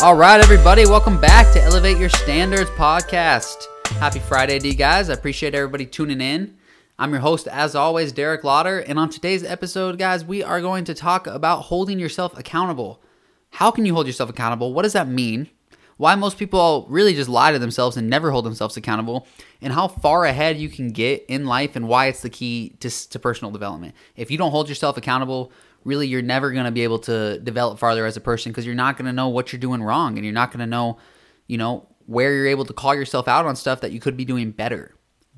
All right, everybody, welcome back to Elevate Your Standards podcast. Happy Friday to you guys. I appreciate everybody tuning in. I'm your host, as always, Derek Lauder. And on today's episode, guys, we are going to talk about holding yourself accountable. How can you hold yourself accountable? What does that mean? Why most people really just lie to themselves and never hold themselves accountable, and how far ahead you can get in life, and why it's the key to, to personal development. If you don't hold yourself accountable, really you're never going to be able to develop farther as a person because you're not going to know what you're doing wrong and you're not going to know, you know, where you're able to call yourself out on stuff that you could be doing better.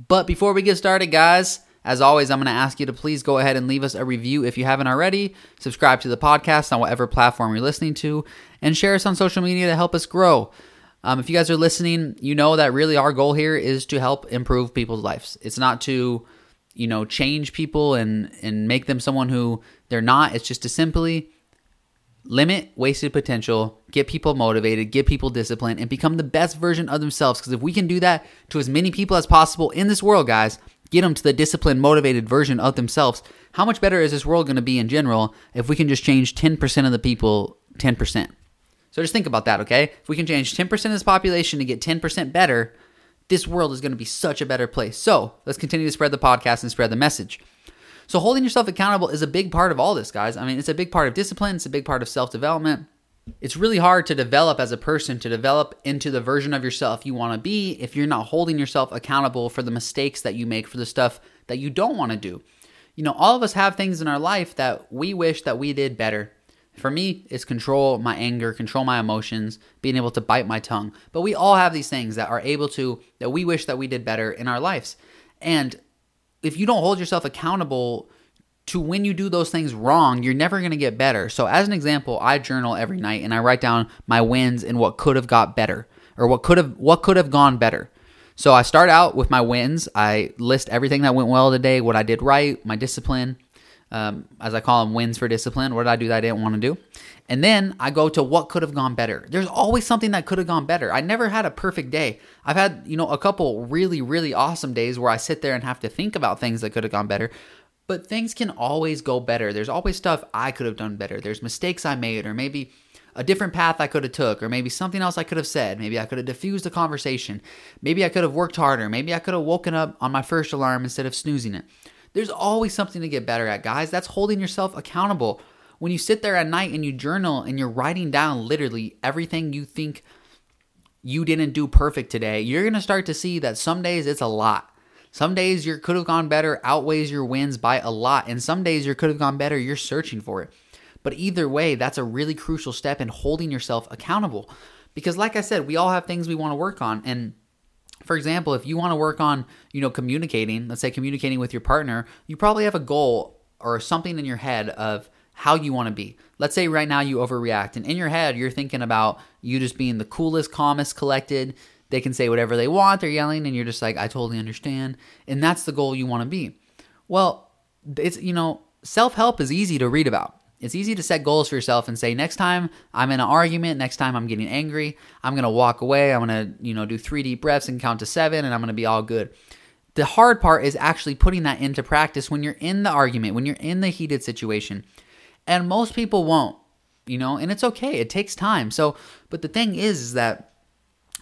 But before we get started, guys, as always, I'm going to ask you to please go ahead and leave us a review if you haven't already. Subscribe to the podcast on whatever platform you're listening to, and share us on social media to help us grow. Um, if you guys are listening, you know that really our goal here is to help improve people's lives. It's not to, you know, change people and and make them someone who they're not. It's just to simply limit wasted potential, get people motivated, get people disciplined, and become the best version of themselves. Because if we can do that to as many people as possible in this world, guys, get them to the disciplined, motivated version of themselves, how much better is this world going to be in general if we can just change 10% of the people 10%? So just think about that, okay? If we can change 10% of this population to get 10% better, this world is going to be such a better place. So let's continue to spread the podcast and spread the message. So holding yourself accountable is a big part of all this, guys. I mean, it's a big part of discipline, it's a big part of self development. It's really hard to develop as a person, to develop into the version of yourself you want to be if you're not holding yourself accountable for the mistakes that you make, for the stuff that you don't want to do. You know, all of us have things in our life that we wish that we did better. For me, it's control my anger, control my emotions, being able to bite my tongue. But we all have these things that are able to, that we wish that we did better in our lives. And if you don't hold yourself accountable to when you do those things wrong, you're never going to get better. So, as an example, I journal every night and I write down my wins and what could have got better or what could have what could have gone better. So, I start out with my wins. I list everything that went well today, what I did right, my discipline, um, as I call them, wins for discipline. What did I do that I didn't want to do? And then I go to what could have gone better. There's always something that could have gone better. I never had a perfect day. I've had, you know, a couple really, really awesome days where I sit there and have to think about things that could have gone better. But things can always go better. There's always stuff I could have done better. There's mistakes I made, or maybe a different path I could have took, or maybe something else I could have said. Maybe I could have diffused the conversation. Maybe I could have worked harder. Maybe I could have woken up on my first alarm instead of snoozing it. There's always something to get better at, guys. That's holding yourself accountable when you sit there at night and you journal and you're writing down literally everything you think you didn't do perfect today, you're going to start to see that some days it's a lot. Some days your could have gone better outweighs your wins by a lot, and some days your could have gone better, you're searching for it. But either way, that's a really crucial step in holding yourself accountable. Because like I said, we all have things we want to work on and for example, if you want to work on, you know, communicating, let's say communicating with your partner, you probably have a goal or something in your head of how you want to be. Let's say right now you overreact, and in your head, you're thinking about you just being the coolest, calmest, collected. They can say whatever they want, they're yelling, and you're just like, I totally understand. And that's the goal you want to be. Well, it's, you know, self help is easy to read about. It's easy to set goals for yourself and say, next time I'm in an argument, next time I'm getting angry, I'm to walk away. I'm to, you know, do three deep breaths and count to seven, and I'm to be all good. The hard part is actually putting that into practice when you're in the argument, when you're in the heated situation. And most people won't, you know, and it's okay. It takes time. So, but the thing is, is that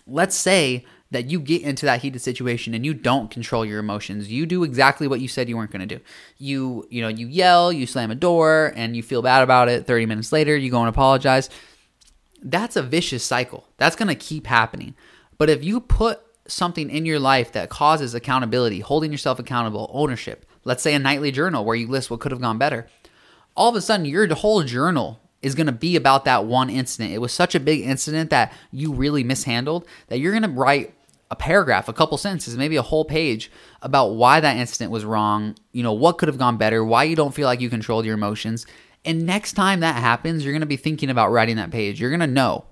let's say that you get into that heated situation and you don't control your emotions. You do exactly what you said you weren't going to do. You, you know, you yell, you slam a door and you feel bad about it. 30 minutes later, you go and apologize. That's a vicious cycle. That's going to keep happening. But if you put something in your life that causes accountability, holding yourself accountable, ownership, let's say a nightly journal where you list what could have gone better, all of a sudden your whole journal is going to be about that one incident. It was such a big incident that you really mishandled that you're going to write a paragraph, a couple sentences, maybe a whole page about why that incident was wrong, you know, what could have gone better, why you don't feel like you controlled your emotions. And next time that happens, you're going to be thinking about writing that page. You're going to know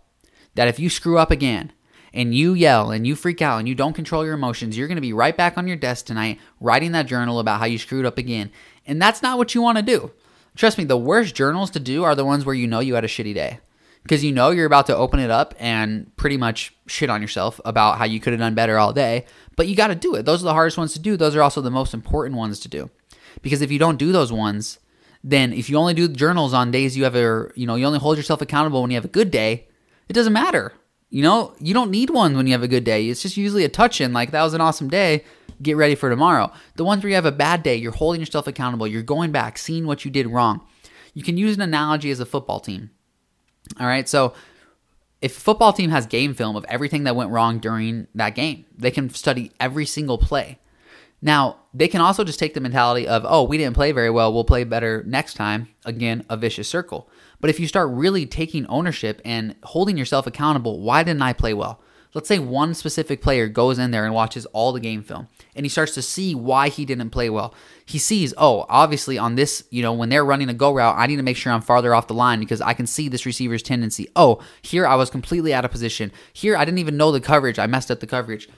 that if you screw up again and you yell and you freak out and you don't control your emotions, you're going to be right back on your desk tonight writing that journal about how you screwed up again. And that's not what you want to do. Trust me, the worst journals to do are the ones where you know you had a shitty day because you know you're about to open it up and pretty much shit on yourself about how you could have done better all day, but you got to do it. Those are the hardest ones to do. Those are also the most important ones to do. Because if you don't do those ones, then if you only do journals on days you have a, you know, you only hold yourself accountable when you have a good day, It doesn't matter. You know, you don't need one when you have a good day. It's just usually a touch in, like, that was an awesome day. Get ready for tomorrow. The ones where you have a bad day, you're holding yourself accountable. You're going back, seeing what you did wrong. You can use an analogy as a football team. All right. So if a football team has game film of everything that went wrong during that game, they can study every single play. Now, they can also just take the mentality of, oh, we didn't play very well. We'll play better next time. Again, a vicious circle. But if you start really taking ownership and holding yourself accountable, why didn't I play well? Let's say one specific player goes in there and watches all the game film and he starts to see why he didn't play well. He sees, oh, obviously on this, you know, when they're running a go route, I need to make sure I'm farther off the line because I can see this receiver's tendency. Oh, here I was completely out of position. Here I didn't even know the coverage. I messed up the coverage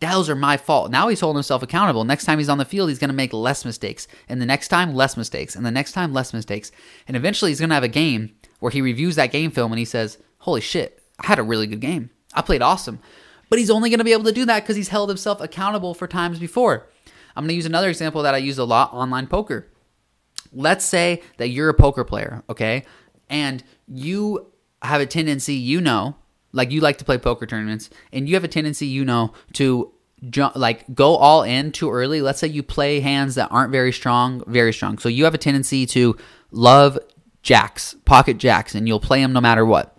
those are my fault. Now he's holding himself accountable. Next time he's on the field, he's going to make less mistakes. And the next time, less mistakes. And the next time, less mistakes. And eventually he's going to have a game where he reviews that game film and he says, Holy shit, I had a really good game. I played awesome. But he's only going to be able to do that because he's held himself accountable for times before. I'm going to use another example that I use a lot online poker. Let's say that you're a poker player, okay? And you have a tendency, you know, like you like to play poker tournaments and you have a tendency you know to like go all in too early let's say you play hands that aren't very strong very strong so you have a tendency to love jacks pocket jacks and you'll play them no matter what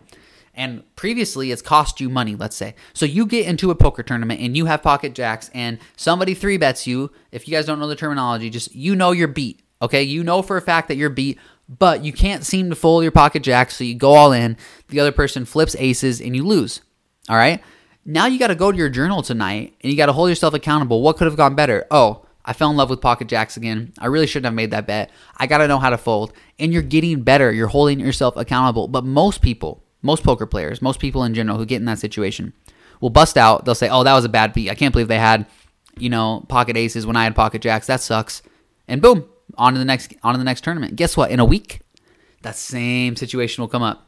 and previously it's cost you money let's say so you get into a poker tournament and you have pocket jacks and somebody three bets you if you guys don't know the terminology just you know you're beat okay you know for a fact that you're beat but you can't seem to fold your pocket jacks, so you go all in. The other person flips aces and you lose. All right. Now you got to go to your journal tonight and you got to hold yourself accountable. What could have gone better? Oh, I fell in love with pocket jacks again. I really shouldn't have made that bet. I got to know how to fold. And you're getting better. You're holding yourself accountable. But most people, most poker players, most people in general who get in that situation will bust out. They'll say, oh, that was a bad beat. I can't believe they had, you know, pocket aces when I had pocket jacks. That sucks. And boom, on to the next on to the next tournament. Guess what? In a week, that same situation will come up.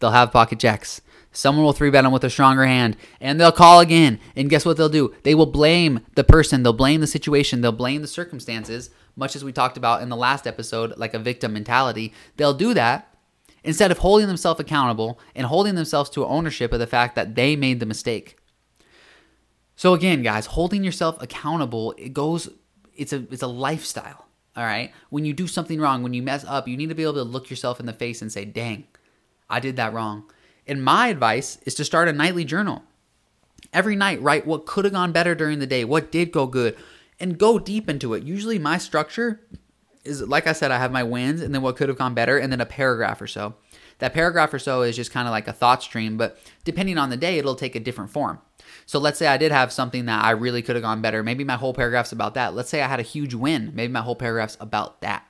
They'll have pocket jacks. Someone will three bet them with a stronger hand, and they'll call again. And guess what they'll do? They will blame the person. They'll blame the situation. They'll blame the circumstances, much as we talked about in the last episode, like a victim mentality. They'll do that instead of holding themselves accountable and holding themselves to ownership of the fact that they made the mistake. So again, guys, holding yourself accountable, it goes it's a it's a lifestyle. All right. When you do something wrong, when you mess up, you need to be able to look yourself in the face and say, dang, I did that wrong. And my advice is to start a nightly journal. Every night, write what could have gone better during the day, what did go good, and go deep into it. Usually, my structure is like I said, I have my wins and then what could have gone better, and then a paragraph or so. That paragraph or so is just kind of like a thought stream, but depending on the day, it'll take a different form. So let's say I did have something that I really could have gone better. Maybe my whole paragraph's about that. Let's say I had a huge win. Maybe my whole paragraph's about that.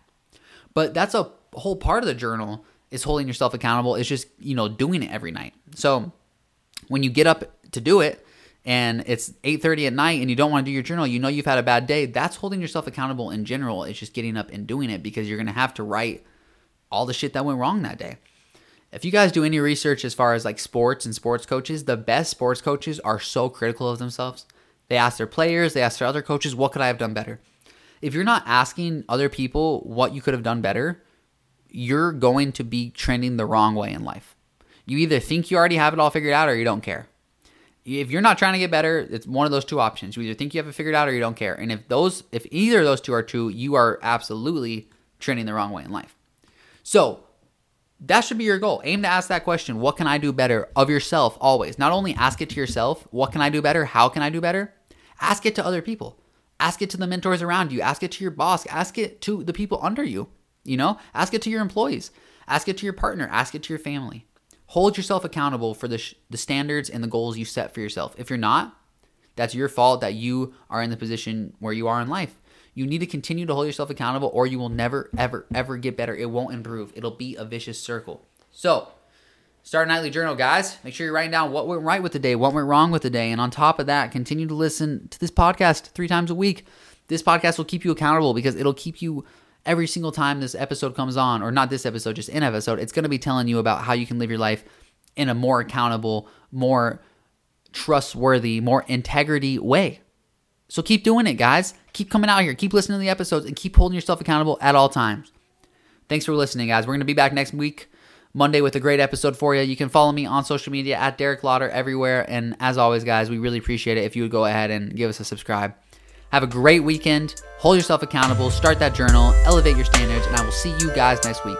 But that's a whole part of the journal is holding yourself accountable. It's just, you know, doing it every night. So when you get up to do it and it's 8:30 at night and you don't want to do your journal, you know you've had a bad day, that's holding yourself accountable in general. It's just getting up and doing it because you're going to have to write all the shit that went wrong that day if you guys do any research as far as like sports and sports coaches, the best sports coaches are so critical of themselves. They ask their players, they ask their other coaches, what could I have done better? If you're not asking other people what you could have done better, you're going to be trending the wrong way in life. You either think you already have it all figured out or you don't care. If you're not trying to get better, it's one of those two options. You either think you have it figured out or you don't care. And if those if either of those two are true, you are absolutely trending the wrong way in life. So, that should be your goal. Aim to ask that question What can I do better of yourself always? Not only ask it to yourself, What can I do better? How can I do better? Ask it to other people. Ask it to the mentors around you. Ask it to your boss. Ask it to the people under you. You know, ask it to your employees. Ask it to your partner. Ask it to your family. Hold yourself accountable for the, sh- the standards and the goals you set for yourself. If you're not, that's your fault that you are in the position where you are in life. You need to continue to hold yourself accountable or you will never, ever, ever get better. It won't improve. It'll be a vicious circle. So, start a nightly journal, guys. Make sure you're writing down what went right with the day, what went wrong with the day. And on top of that, continue to listen to this podcast three times a week. This podcast will keep you accountable because it'll keep you every single time this episode comes on, or not this episode, just an episode. It's going to be telling you about how you can live your life in a more accountable, more trustworthy, more integrity way. So keep doing it, guys. Keep coming out here. Keep listening to the episodes and keep holding yourself accountable at all times. Thanks for listening, guys. We're going to be back next week. Monday with a great episode for you. You can follow me on social media at Derek Lauder everywhere. And as always, guys, we really appreciate it if you would go ahead and give us a subscribe. Have a great weekend. Hold yourself accountable. Start that journal. Elevate your standards. And I will see you guys next week.